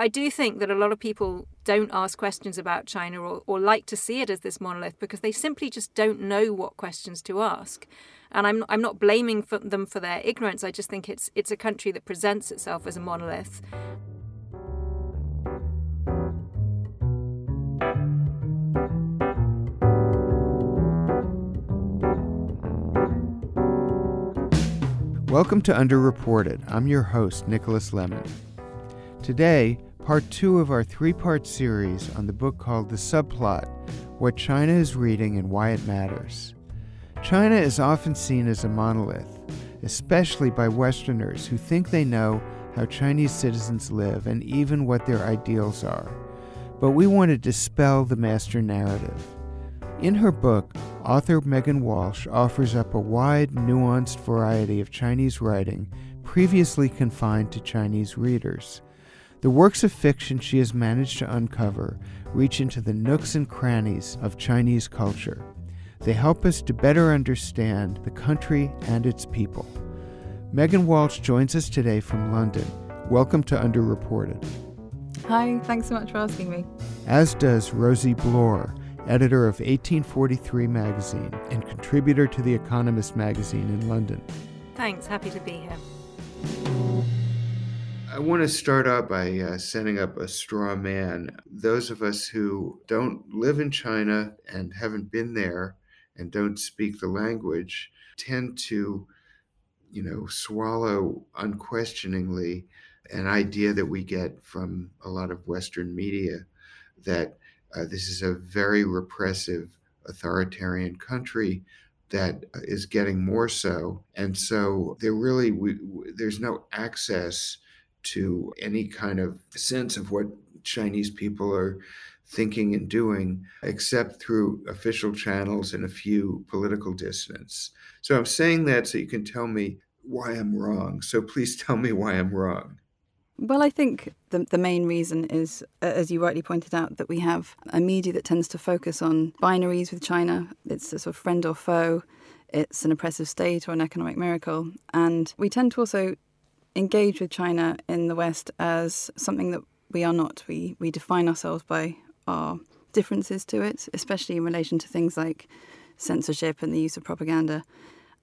I do think that a lot of people don't ask questions about China or, or like to see it as this monolith because they simply just don't know what questions to ask. And I'm I'm not blaming for them for their ignorance. I just think it's it's a country that presents itself as a monolith. Welcome to Underreported. I'm your host, Nicholas Lemann. Today, part two of our three part series on the book called The Subplot What China is Reading and Why It Matters. China is often seen as a monolith, especially by Westerners who think they know how Chinese citizens live and even what their ideals are. But we want to dispel the master narrative. In her book, author Megan Walsh offers up a wide, nuanced variety of Chinese writing previously confined to Chinese readers. The works of fiction she has managed to uncover reach into the nooks and crannies of Chinese culture. They help us to better understand the country and its people. Megan Walsh joins us today from London. Welcome to Underreported. Hi, thanks so much for asking me. As does Rosie Blau, editor of 1843 magazine and contributor to The Economist magazine in London. Thanks, happy to be here. I want to start out by uh, setting up a straw man. Those of us who don't live in China and haven't been there and don't speak the language tend to, you know, swallow unquestioningly an idea that we get from a lot of Western media that uh, this is a very repressive, authoritarian country that is getting more so, and so there really we, there's no access to any kind of sense of what Chinese people are thinking and doing, except through official channels and a few political dissidents. So I'm saying that so you can tell me why I'm wrong. So please tell me why I'm wrong. Well, I think the, the main reason is, as you rightly pointed out, that we have a media that tends to focus on binaries with China. It's a sort of friend or foe, it's an oppressive state or an economic miracle. And we tend to also engage with China in the West as something that we are not. We, we define ourselves by our differences to it, especially in relation to things like censorship and the use of propaganda.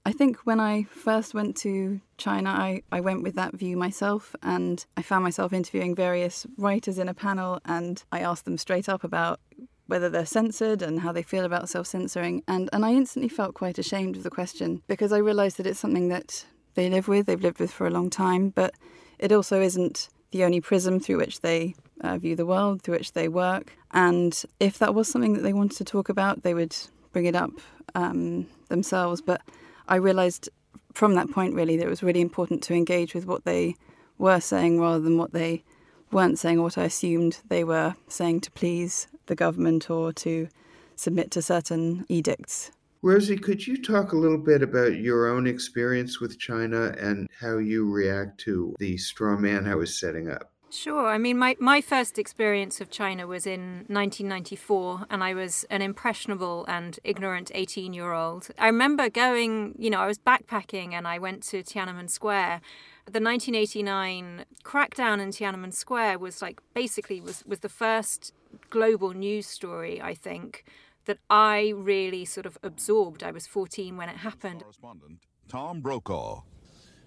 I think when I first went to China, I, I went with that view myself, and I found myself interviewing various writers in a panel, and I asked them straight up about whether they're censored and how they feel about self censoring. And, and I instantly felt quite ashamed of the question because I realised that it's something that they live with, they've lived with for a long time, but it also isn't the only prism through which they uh, view the world, through which they work. And if that was something that they wanted to talk about, they would bring it up um, themselves. But I realized from that point really that it was really important to engage with what they were saying rather than what they weren't saying or what I assumed they were saying to please the government or to submit to certain edicts. Rosie, could you talk a little bit about your own experience with China and how you react to the straw man I was setting up? Sure. I mean, my, my first experience of China was in 1994, and I was an impressionable and ignorant 18 year old. I remember going, you know, I was backpacking and I went to Tiananmen Square. The 1989 crackdown in Tiananmen Square was like basically was, was the first global news story, I think, that I really sort of absorbed. I was 14 when it happened. Correspondent Tom Brokaw.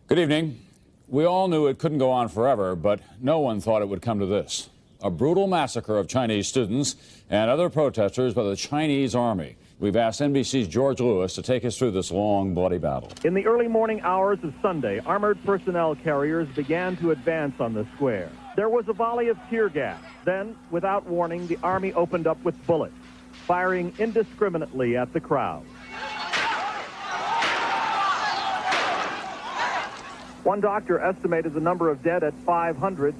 Good evening. We all knew it couldn't go on forever, but no one thought it would come to this a brutal massacre of Chinese students and other protesters by the Chinese army. We've asked NBC's George Lewis to take us through this long, bloody battle. In the early morning hours of Sunday, armored personnel carriers began to advance on the square. There was a volley of tear gas. Then, without warning, the army opened up with bullets, firing indiscriminately at the crowd. One doctor estimated the number of dead at 500.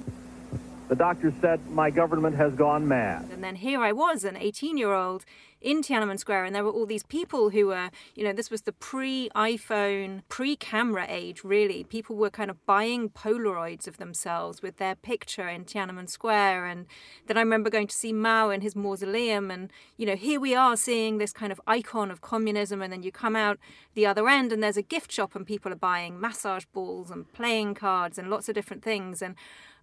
The doctor said, My government has gone mad. And then here I was, an 18 year old in Tiananmen Square, and there were all these people who were, you know, this was the pre iPhone, pre camera age, really. People were kind of buying Polaroids of themselves with their picture in Tiananmen Square. And then I remember going to see Mao in his mausoleum, and, you know, here we are seeing this kind of icon of communism, and then you come out the other end, and there's a gift shop, and people are buying massage balls and playing cards and lots of different things. And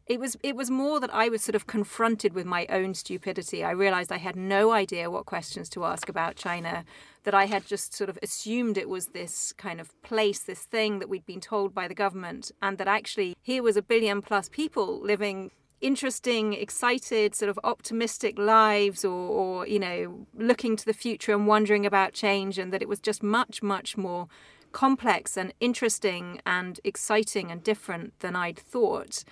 it was it was more that I was sort of confronted with my own stupidity. I realized I had no idea what questions to ask about China, that I had just sort of assumed it was this kind of place, this thing that we'd been told by the government, and that actually here was a billion plus people living interesting, excited, sort of optimistic lives or, or, you know, looking to the future and wondering about change, and that it was just much, much more complex and interesting and exciting and different than I'd thought.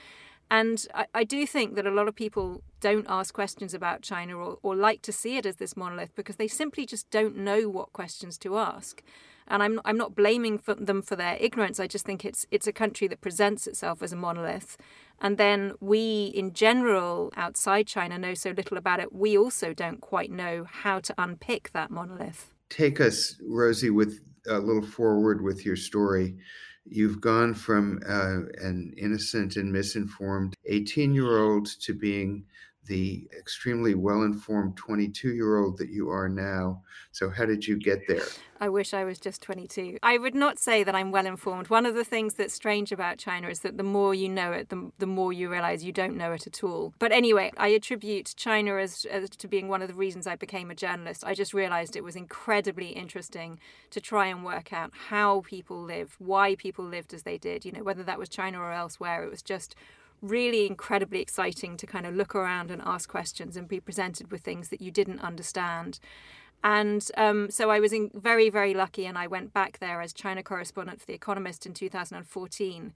And I, I, do think that a lot of people don't ask questions about China or, or like to see it as this monolith because they simply just don't know what questions to ask. And I'm I'm not blaming for them for their ignorance. I just think it's it's a country that presents itself as a monolith, and then we, in general, outside China, know so little about it. We also don't quite know how to unpick that monolith. Take us, Rosie, with a little forward with your story. You've gone from uh, an innocent and misinformed 18 year old to being the extremely well informed 22 year old that you are now. So, how did you get there? I wish I was just 22. I would not say that I'm well informed. One of the things that's strange about China is that the more you know it, the, the more you realize you don't know it at all. But anyway, I attribute China as, as to being one of the reasons I became a journalist. I just realized it was incredibly interesting to try and work out how people live, why people lived as they did, you know, whether that was China or elsewhere. It was just really incredibly exciting to kind of look around and ask questions and be presented with things that you didn't understand. And um, so I was very, very lucky, and I went back there as China correspondent for The Economist in 2014.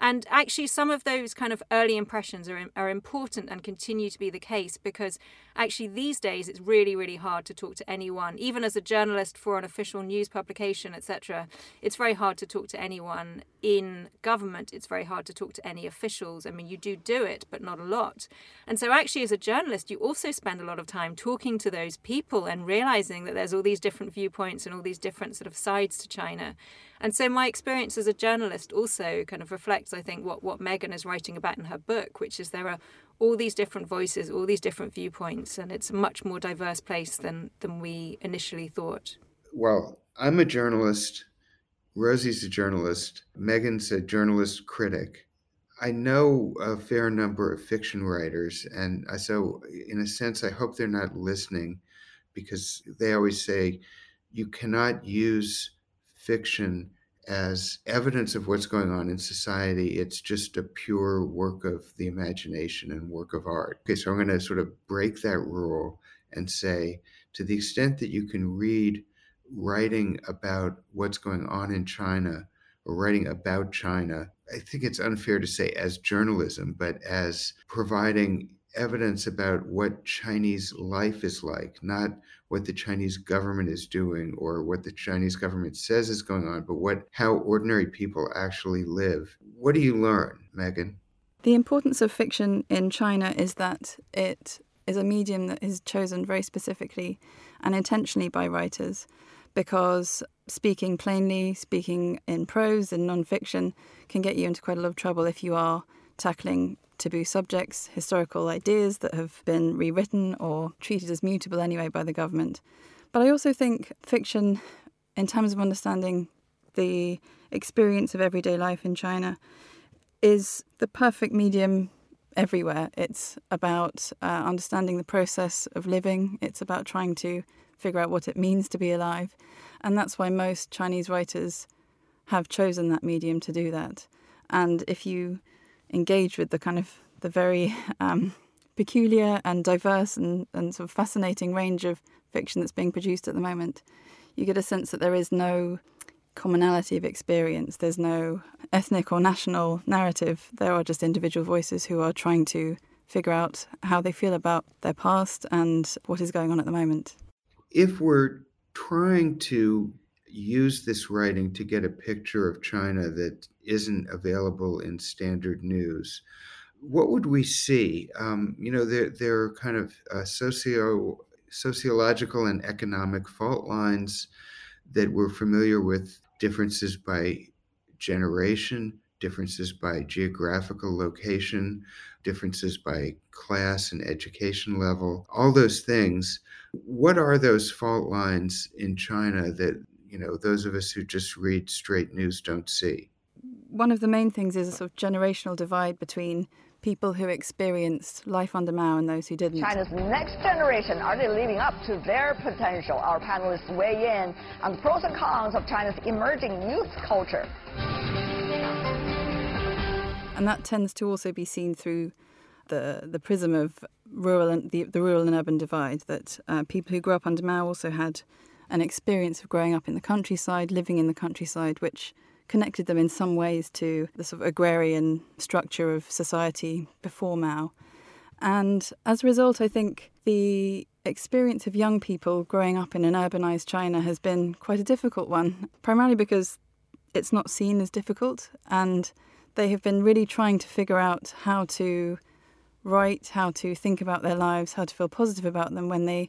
And actually, some of those kind of early impressions are, are important and continue to be the case because actually, these days, it's really, really hard to talk to anyone, even as a journalist for an official news publication, etc. It's very hard to talk to anyone in government. It's very hard to talk to any officials. I mean, you do do it, but not a lot. And so, actually, as a journalist, you also spend a lot of time talking to those people and realizing that there's all these different viewpoints and all these different sort of sides to China. And so my experience as a journalist also kind of reflects, I think, what, what Megan is writing about in her book, which is there are all these different voices, all these different viewpoints, and it's a much more diverse place than, than we initially thought. Well, I'm a journalist. Rosie's a journalist. Megan's a journalist critic. I know a fair number of fiction writers, and so in a sense, I hope they're not listening because they always say you cannot use fiction as evidence of what's going on in society. It's just a pure work of the imagination and work of art. Okay, so I'm going to sort of break that rule and say to the extent that you can read writing about what's going on in China or writing about China, I think it's unfair to say as journalism, but as providing evidence about what Chinese life is like, not what the Chinese government is doing or what the Chinese government says is going on, but what how ordinary people actually live. What do you learn, Megan? The importance of fiction in China is that it is a medium that is chosen very specifically and intentionally by writers because speaking plainly, speaking in prose and non-fiction can get you into quite a lot of trouble if you are tackling taboo subjects, historical ideas that have been rewritten or treated as mutable anyway by the government. But I also think fiction, in terms of understanding the experience of everyday life in China, is the perfect medium everywhere. It's about uh, understanding the process of living, it's about trying to figure out what it means to be alive. And that's why most Chinese writers have chosen that medium to do that. And if you engage with the kind of the very um, peculiar and diverse and, and sort of fascinating range of fiction that's being produced at the moment, you get a sense that there is no commonality of experience. There's no ethnic or national narrative. There are just individual voices who are trying to figure out how they feel about their past and what is going on at the moment. If we're trying to use this writing to get a picture of China that isn't available in standard news, what would we see? Um, you know, there, there are kind of uh, socio sociological and economic fault lines that we're familiar with differences by generation, differences by geographical location, differences by class and education level, all those things. What are those fault lines in China that you know those of us who just read straight news don't see? One of the main things is a sort of generational divide between people who experienced life under Mao and those who didn't. China's next generation, are they living up to their potential? Our panelists weigh in on the pros and cons of China's emerging youth culture. And that tends to also be seen through the, the prism of rural and the, the rural and urban divide, that uh, people who grew up under Mao also had an experience of growing up in the countryside, living in the countryside, which connected them in some ways to the sort of agrarian structure of society before Mao. And as a result, I think the experience of young people growing up in an urbanized China has been quite a difficult one, primarily because it's not seen as difficult. And they have been really trying to figure out how to write, how to think about their lives, how to feel positive about them when they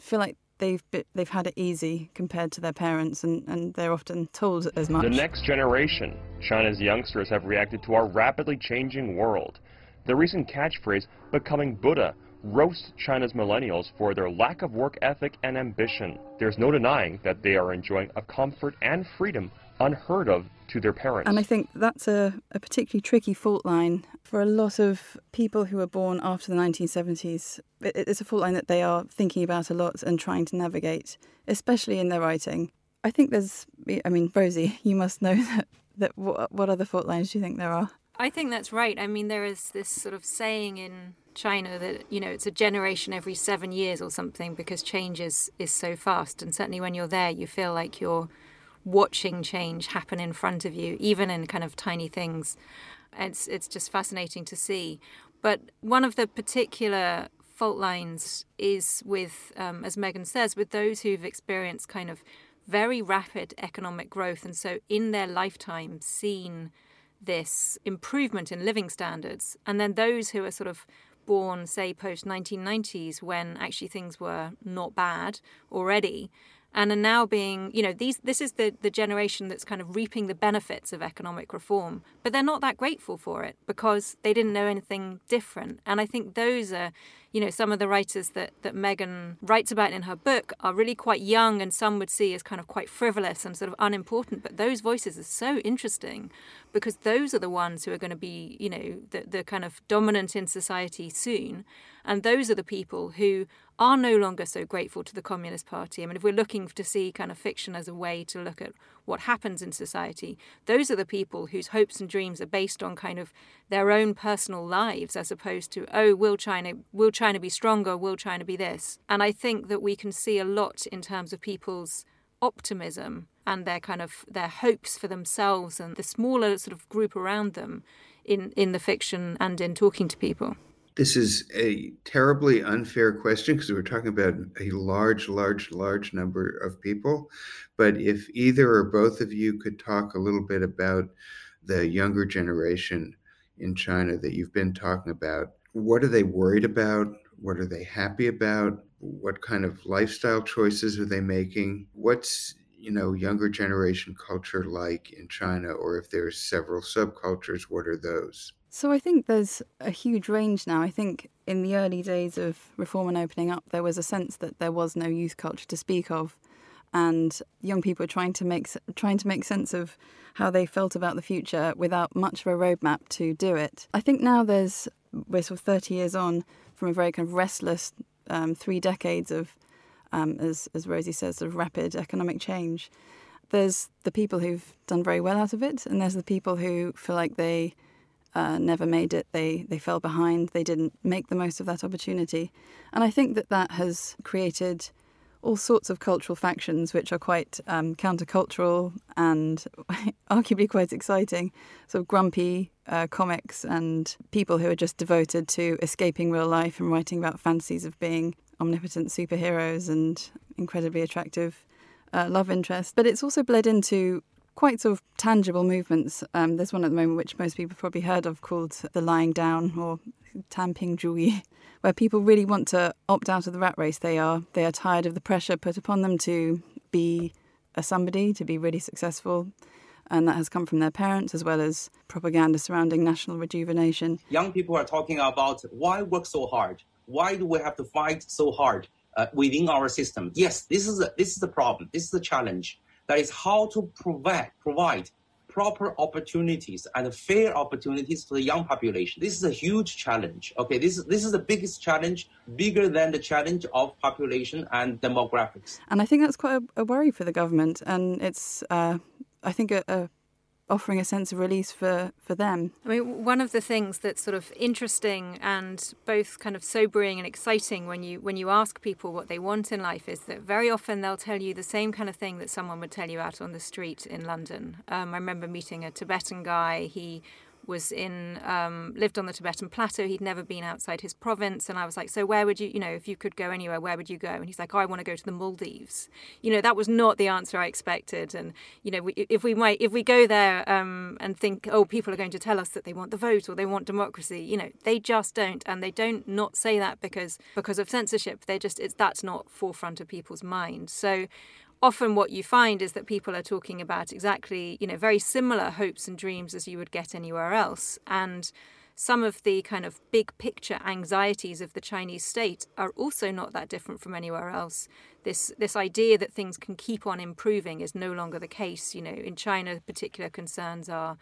feel like they've they've had it easy compared to their parents, and, and they're often told as much. The next generation, China's youngsters have reacted to our rapidly changing world. The recent catchphrase, becoming Buddha, roasts China's millennials for their lack of work ethic and ambition. There's no denying that they are enjoying a comfort and freedom unheard of to their parents. And I think that's a, a particularly tricky fault line for a lot of people who were born after the 1970s. It, it's a fault line that they are thinking about a lot and trying to navigate, especially in their writing. I think there's, I mean, Rosie, you must know that, that what, what other fault lines do you think there are? I think that's right. I mean, there is this sort of saying in China that you know it's a generation every seven years or something because change is is so fast, and certainly when you're there, you feel like you're watching change happen in front of you, even in kind of tiny things. It's it's just fascinating to see. But one of the particular fault lines is with, um, as Megan says, with those who've experienced kind of very rapid economic growth, and so in their lifetime seen this improvement in living standards, and then those who are sort of born, say, post 1990s, when actually things were not bad already, and are now being, you know, these this is the, the generation that's kind of reaping the benefits of economic reform, but they're not that grateful for it because they didn't know anything different. And I think those are, you know, some of the writers that, that Megan writes about in her book are really quite young and some would see as kind of quite frivolous and sort of unimportant. But those voices are so interesting because those are the ones who are going to be, you know, the, the kind of dominant in society soon. And those are the people who are no longer so grateful to the Communist Party. I mean, if we're looking to see kind of fiction as a way to look at what happens in society, those are the people whose hopes and dreams are based on kind of their own personal lives as opposed to, oh, will China will China be stronger? Will China be this? And I think that we can see a lot in terms of people's optimism and their kind of their hopes for themselves and the smaller sort of group around them in, in the fiction and in talking to people. This is a terribly unfair question because we're talking about a large, large, large number of people. But if either or both of you could talk a little bit about the younger generation in China that you've been talking about, what are they worried about? What are they happy about? What kind of lifestyle choices are they making? What's you know younger generation culture like in China, or if there's several subcultures, what are those? So I think there's a huge range now. I think in the early days of reform and opening up, there was a sense that there was no youth culture to speak of, and young people were trying to make trying to make sense of how they felt about the future without much of a roadmap to do it. I think now there's we're sort of 30 years on from a very kind of restless um, three decades of, um, as as Rosie says, sort of rapid economic change. There's the people who've done very well out of it, and there's the people who feel like they uh, never made it. They they fell behind. They didn't make the most of that opportunity, and I think that that has created all sorts of cultural factions which are quite um, countercultural and arguably quite exciting. Sort of grumpy uh, comics and people who are just devoted to escaping real life and writing about fantasies of being omnipotent superheroes and incredibly attractive uh, love interests. But it's also bled into quite sort of tangible movements. Um, there's one at the moment which most people probably heard of called the lying down or tang ping zhuyi, where people really want to opt out of the rat race. They are they are tired of the pressure put upon them to be a somebody, to be really successful. And that has come from their parents as well as propaganda surrounding national rejuvenation. Young people are talking about why work so hard? Why do we have to fight so hard uh, within our system? Yes, this is a, this is the problem. This is the challenge that is how to provide provide proper opportunities and fair opportunities for the young population. This is a huge challenge. Okay, this is this is the biggest challenge, bigger than the challenge of population and demographics. And I think that's quite a, a worry for the government, and it's uh, I think a, a offering a sense of release for, for them. I mean, one of the things that's sort of interesting and both kind of sobering and exciting when you when you ask people what they want in life is that very often they'll tell you the same kind of thing that someone would tell you out on the street in London. Um, I remember meeting a Tibetan guy. He was in um, lived on the Tibetan plateau. He'd never been outside his province, and I was like, "So where would you, you know, if you could go anywhere, where would you go?" And he's like, oh, "I want to go to the Maldives." You know, that was not the answer I expected. And you know, we, if we might, if we go there um, and think, "Oh, people are going to tell us that they want the vote or they want democracy," you know, they just don't, and they don't not say that because because of censorship. They just it's that's not forefront of people's mind. So often what you find is that people are talking about exactly, you know, very similar hopes and dreams as you would get anywhere else. And some of the kind of big picture anxieties of the Chinese state are also not that different from anywhere else. This this idea that things can keep on improving is no longer the case. You know, in China, particular concerns are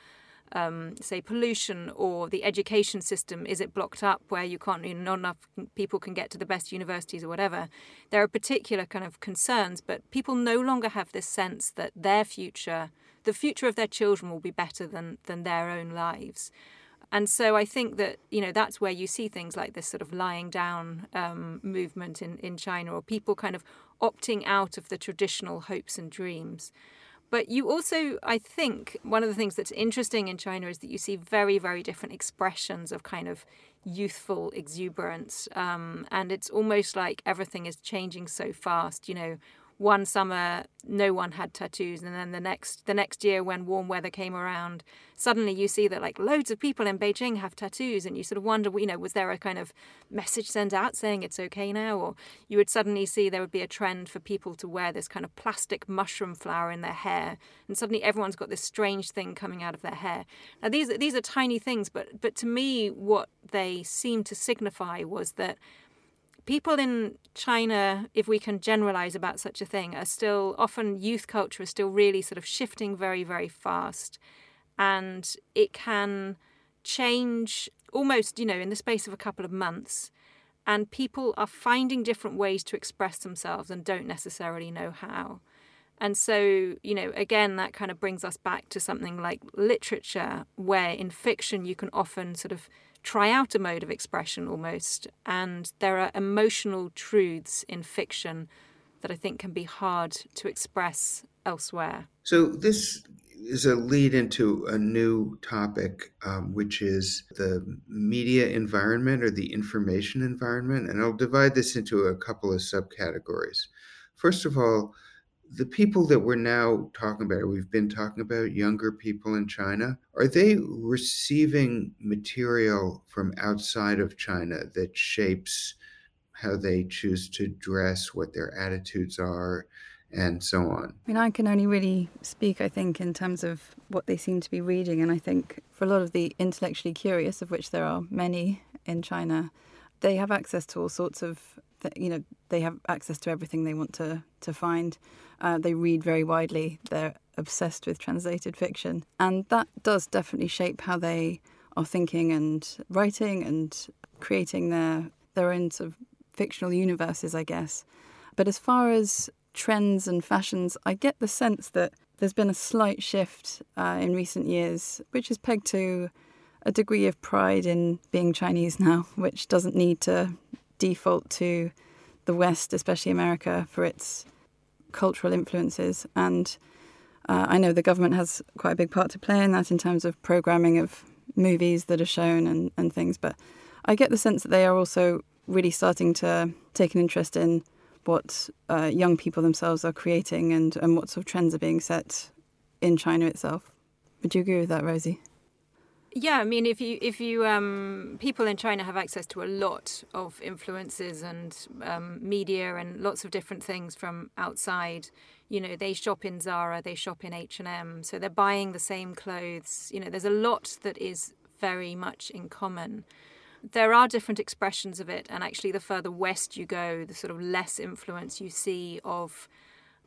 um, say pollution or the education system is it blocked up where you can't you know, not enough people can get to the best universities or whatever there are particular kind of concerns but people no longer have this sense that their future the future of their children will be better than than their own lives and so I think that you know that's where you see things like this sort of lying down um, movement in, in China, or people kind of opting out of the traditional hopes and dreams. But you also, I think, one of the things that's interesting in China is that you see very, very different expressions of kind of youthful exuberance. Um, and it's almost like everything is changing so fast. You know, one summer no one had tattoos and then the next the next year when warm weather came around suddenly you see that like loads of people in Beijing have tattoos and you sort of wonder you know was there a kind of message sent out saying it's okay now? Or you would suddenly see there would be a trend for people to wear this kind of plastic mushroom flower in their hair and suddenly everyone's got this strange thing coming out of their hair. Now these these are tiny things but but to me what they seem to signify was that people in China, if we can generalize about such a thing, are still often youth culture is still really sort of shifting very, very fast. And it can change almost, you know, in the space of a couple of months. And people are finding different ways to express themselves and don't necessarily know how. And so, you know, again, that kind of brings us back to something like literature, where in fiction you can often sort of try out a mode of expression almost. And there are emotional truths in fiction that I think can be hard to express elsewhere. So, this is a lead into a new topic, um, which is the media environment or the information environment. And I'll divide this into a couple of subcategories. First of all, the people that we're now talking about, we've been talking about younger people in China, are they receiving material from outside of China that shapes how they choose to dress, what their attitudes are, and so on? I mean, I can only really speak, I think, in terms of what they seem to be reading. And I think for a lot of the intellectually curious, of which there are many in China, they have access to all sorts of you know they have access to everything they want to to find. Uh, they read very widely. They're obsessed with translated fiction, and that does definitely shape how they are thinking and writing and creating their their own sort of fictional universes, I guess. But as far as trends and fashions, I get the sense that there's been a slight shift uh, in recent years, which is pegged to a degree of pride in being Chinese now, which doesn't need to default to the West, especially America, for its cultural influences. And uh, I know the government has quite a big part to play in that in terms of programming of movies that are shown and, and things. But I get the sense that they are also really starting to take an interest in what uh, young people themselves are creating and, and what sort of trends are being set in China itself. Would you agree with that, Rosie? Yeah, I mean, if you if you um, people in China have access to a lot of influences and um, media and lots of different things from outside. You know, they shop in Zara, they shop in H and M, so they're buying the same clothes. You know, there's a lot that is very much in common. There are different expressions of it, and actually, the further west you go, the sort of less influence you see of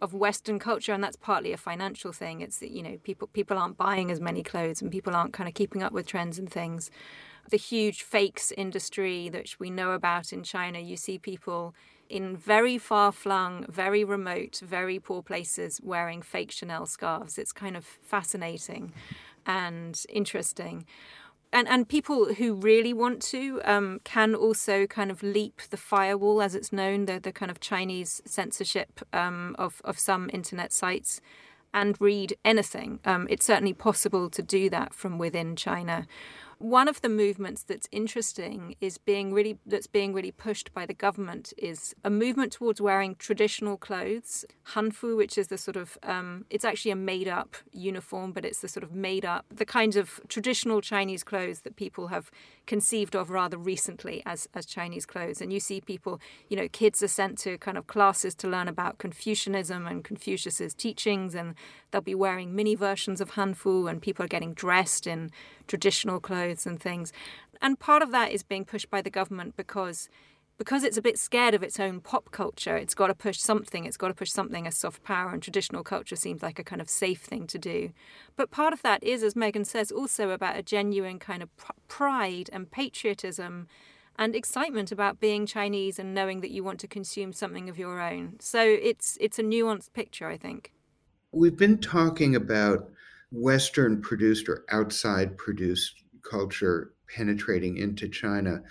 of Western culture, and that's partly a financial thing. It's that you know people people aren't buying as many clothes, and people aren't kind of keeping up with trends and things. The huge fakes industry that we know about in China, you see people in very far flung, very remote, very poor places wearing fake Chanel scarves. It's kind of fascinating and interesting and and people who really want to um, can also kind of leap the firewall, as it's known, the the kind of Chinese censorship um, of of some internet sites, and read anything. Um, it's certainly possible to do that from within China. One of the movements that's interesting is being really that's being really pushed by the government is a movement towards wearing traditional clothes. Hanfu, which is the sort of um, it's actually a made up uniform, but it's the sort of made up the kinds of traditional Chinese clothes that people have conceived of rather recently as as Chinese clothes. And you see people, you know, kids are sent to kind of classes to learn about Confucianism and Confucius's teachings, and they'll be wearing mini versions of Hanfu, and people are getting dressed in traditional clothes and things. And part of that is being pushed by the government because because it's a bit scared of its own pop culture, it's got to push something. It's got to push something as soft power, and traditional culture seems like a kind of safe thing to do. But part of that is, as Megan says, also about a genuine kind of pride and patriotism and excitement about being Chinese and knowing that you want to consume something of your own. So it's it's a nuanced picture, I think. We've been talking about Western produced or outside produced culture penetrating into China.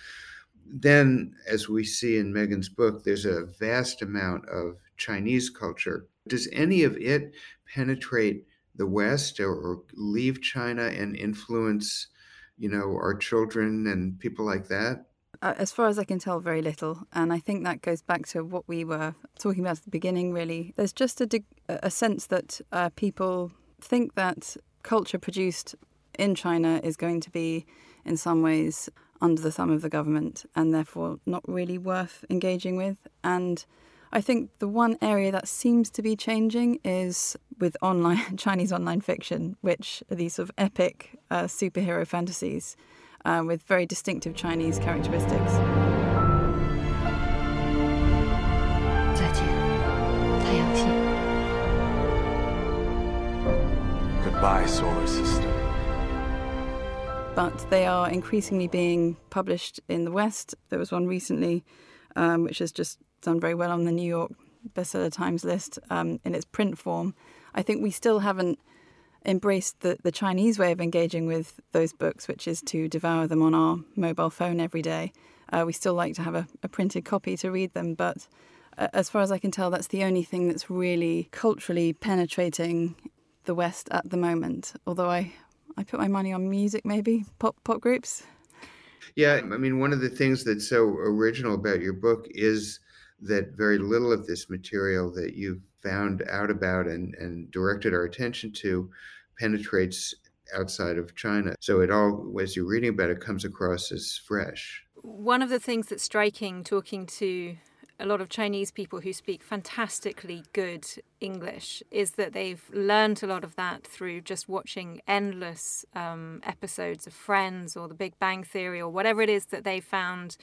Then, as we see in Megan's book, there's a vast amount of Chinese culture. Does any of it penetrate the West or, leave China and influence, you know, our children and people like that? Uh, as far as I can tell, very little. And I think that goes back to what we were talking about at the beginning, really. There's just a, a sense that uh, people think that culture produced in China is going to be, in some ways, under the thumb of the government and therefore not really worth engaging with. And I think the one area that seems to be changing is with online Chinese online fiction, which are these sort of epic uh, superhero fantasies uh, with very distinctive Chinese characteristics. Goodbye, solar system. But they are increasingly being published in the West. There was one recently um, which has just done very well on the New York bestseller Times list um, in its print form. I think we still haven't embraced the, the Chinese way of engaging with those books, which is to devour them on our mobile phone every day. Uh, we still like to have a, a printed copy to read them, but uh, as far as I can tell, that's the only thing that's really culturally penetrating the West at the moment. Although I, I put my money on music, maybe pop pop groups. Yeah, I mean, one of the things that's so original about your book is that very little of this material that you've found out about and, and directed our attention to penetrates outside of China. So it all, as you're reading about it, comes across as fresh. One of the things that's striking talking to a lot of Chinese people who speak fantastically good English is that they've learned a lot of that through just watching endless um, episodes of Friends or The Big Bang Theory or whatever it is that they found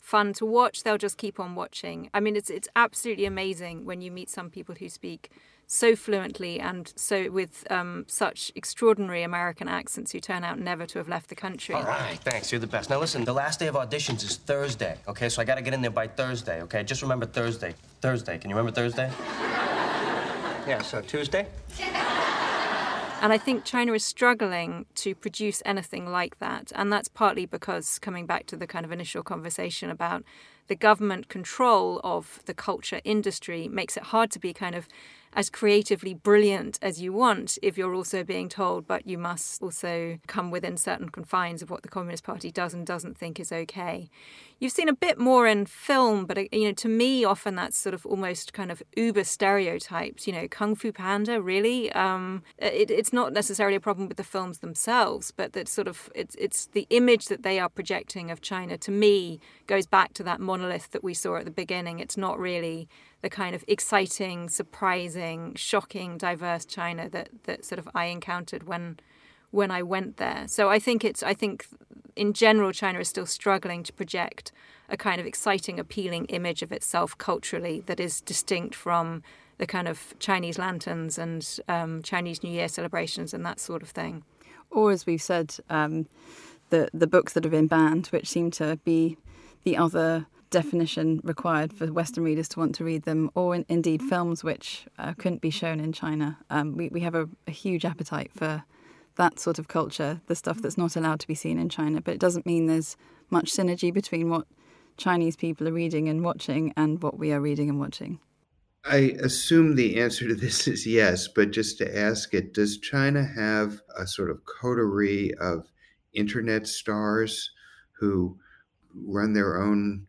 fun to watch. They'll just keep on watching. I mean, it's it's absolutely amazing when you meet some people who speak so fluently and so with um, such extraordinary American accents who turn out never to have left the country. All right, thanks. You're the best. Now listen, the last day of auditions is Thursday. Okay, so I got to get in there by Thursday. Okay, just remember Thursday. Thursday. Can you remember Thursday? yeah. So Tuesday. And I think China is struggling to produce anything like that. And that's partly because, coming back to the kind of initial conversation about the government control of the culture industry, makes it hard to be kind of as creatively brilliant as you want if you're also being told, but you must also come within certain confines of what the Communist Party does and doesn't think is okay. You've seen a bit more in film, but uh, you know, to me, often that's sort of almost kind of uber stereotypes. You know, Kung Fu Panda, really. Um, it, it's not necessarily a problem with the films themselves, but that sort of it's it's the image that they are projecting of China. To me, goes back to that monolith that we saw at the beginning. It's not really the kind of exciting, surprising, shocking, diverse China that that sort of I encountered when when I went there. So I think it's I think in general China is still struggling to project a kind of exciting, appealing image of itself culturally that is distinct from the kind of Chinese lanterns and um, Chinese New Year celebrations and that sort of thing. Or, as we've said, um, the the books that have been banned, which seem to be the other definition required for Western readers to want to read them, or in, indeed films which uh, couldn't be shown in China. Um, we, we have a, a, huge appetite for that sort of culture, the stuff that's not allowed to be seen in China. But it doesn't mean there's much synergy between what Chinese people are reading and watching and what we are reading and watching. I assume the answer to this is yes, but just to ask it, does China have a sort of coterie of internet stars who run their own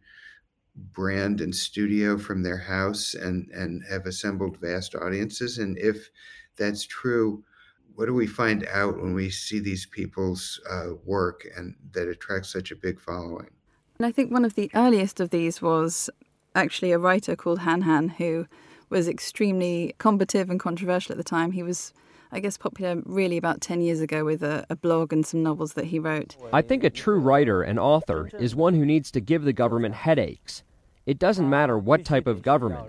brand and studio from their house and, and have assembled vast audiences? And if that's true, what do we find out when we see these people's uh, work and that attracts such a big following? And I think one of the earliest of these was actually a writer called Han Han who was extremely combative and controversial at the time. He was I guess, popular really about 10 years ago with a, a, blog and some novels that he wrote. I think a true writer and author is one who needs to give the government headaches. It doesn't matter what type of government.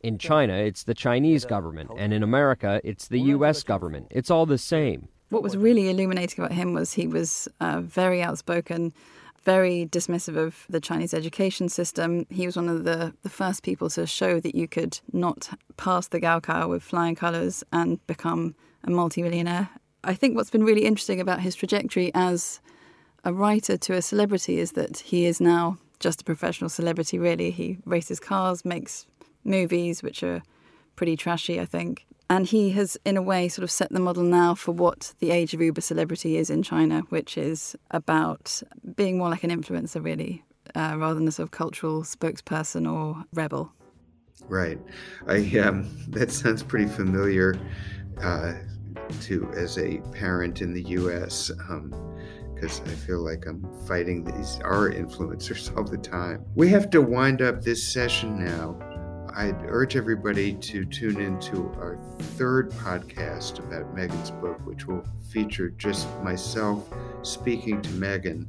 In China, it's the Chinese government, and in America, it's the U.S. government. It's all the same. What was really illuminating about him was he was uh, very outspoken, very dismissive of the Chinese education system. He was one of the, the first people to show that you could not pass the Gaokao with flying colours and become a multimillionaire. I think what's been really interesting about his trajectory as a writer to a celebrity is that he is now just a professional celebrity, really. He races cars, makes movies, which are pretty trashy, I think. And he has, in a way, sort of set the model now for what the age of Uber celebrity is in China, which is about being more like an influencer, really, uh, rather than a sort of cultural spokesperson or rebel. Right. I um, that sounds pretty familiar uh, to as a parent in the U.S. because um, I feel like I'm fighting these our influencers all the time. We have to wind up this session now. I'd urge everybody to tune into our third podcast about Megan's book, which will feature just myself speaking to Megan.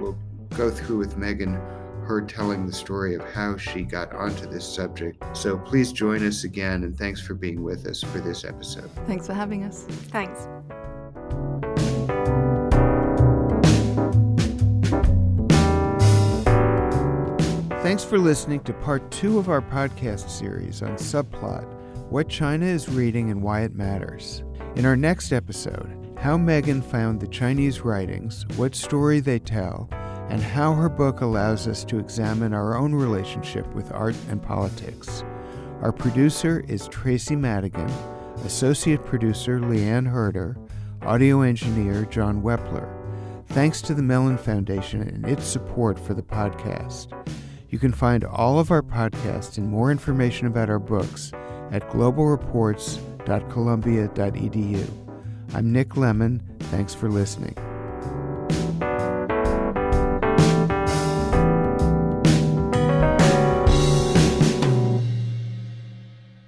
We'll go through with Megan her telling the story of how she got onto this subject. So please join us again, and thanks for being with us for this episode. Thanks for having us. Thanks. Thanks for listening to part two of our podcast series on Subplot What China is Reading and Why It Matters. In our next episode, how Megan found the Chinese writings, what story they tell, and how her book allows us to examine our own relationship with art and politics. Our producer is Tracy Madigan, associate producer Leanne Herder, audio engineer John Wepler. Thanks to the Mellon Foundation and its support for the podcast. You can find all of our podcasts and more information about our books at globalreports.columbia.edu. I'm Nick Lemann. Thanks for listening.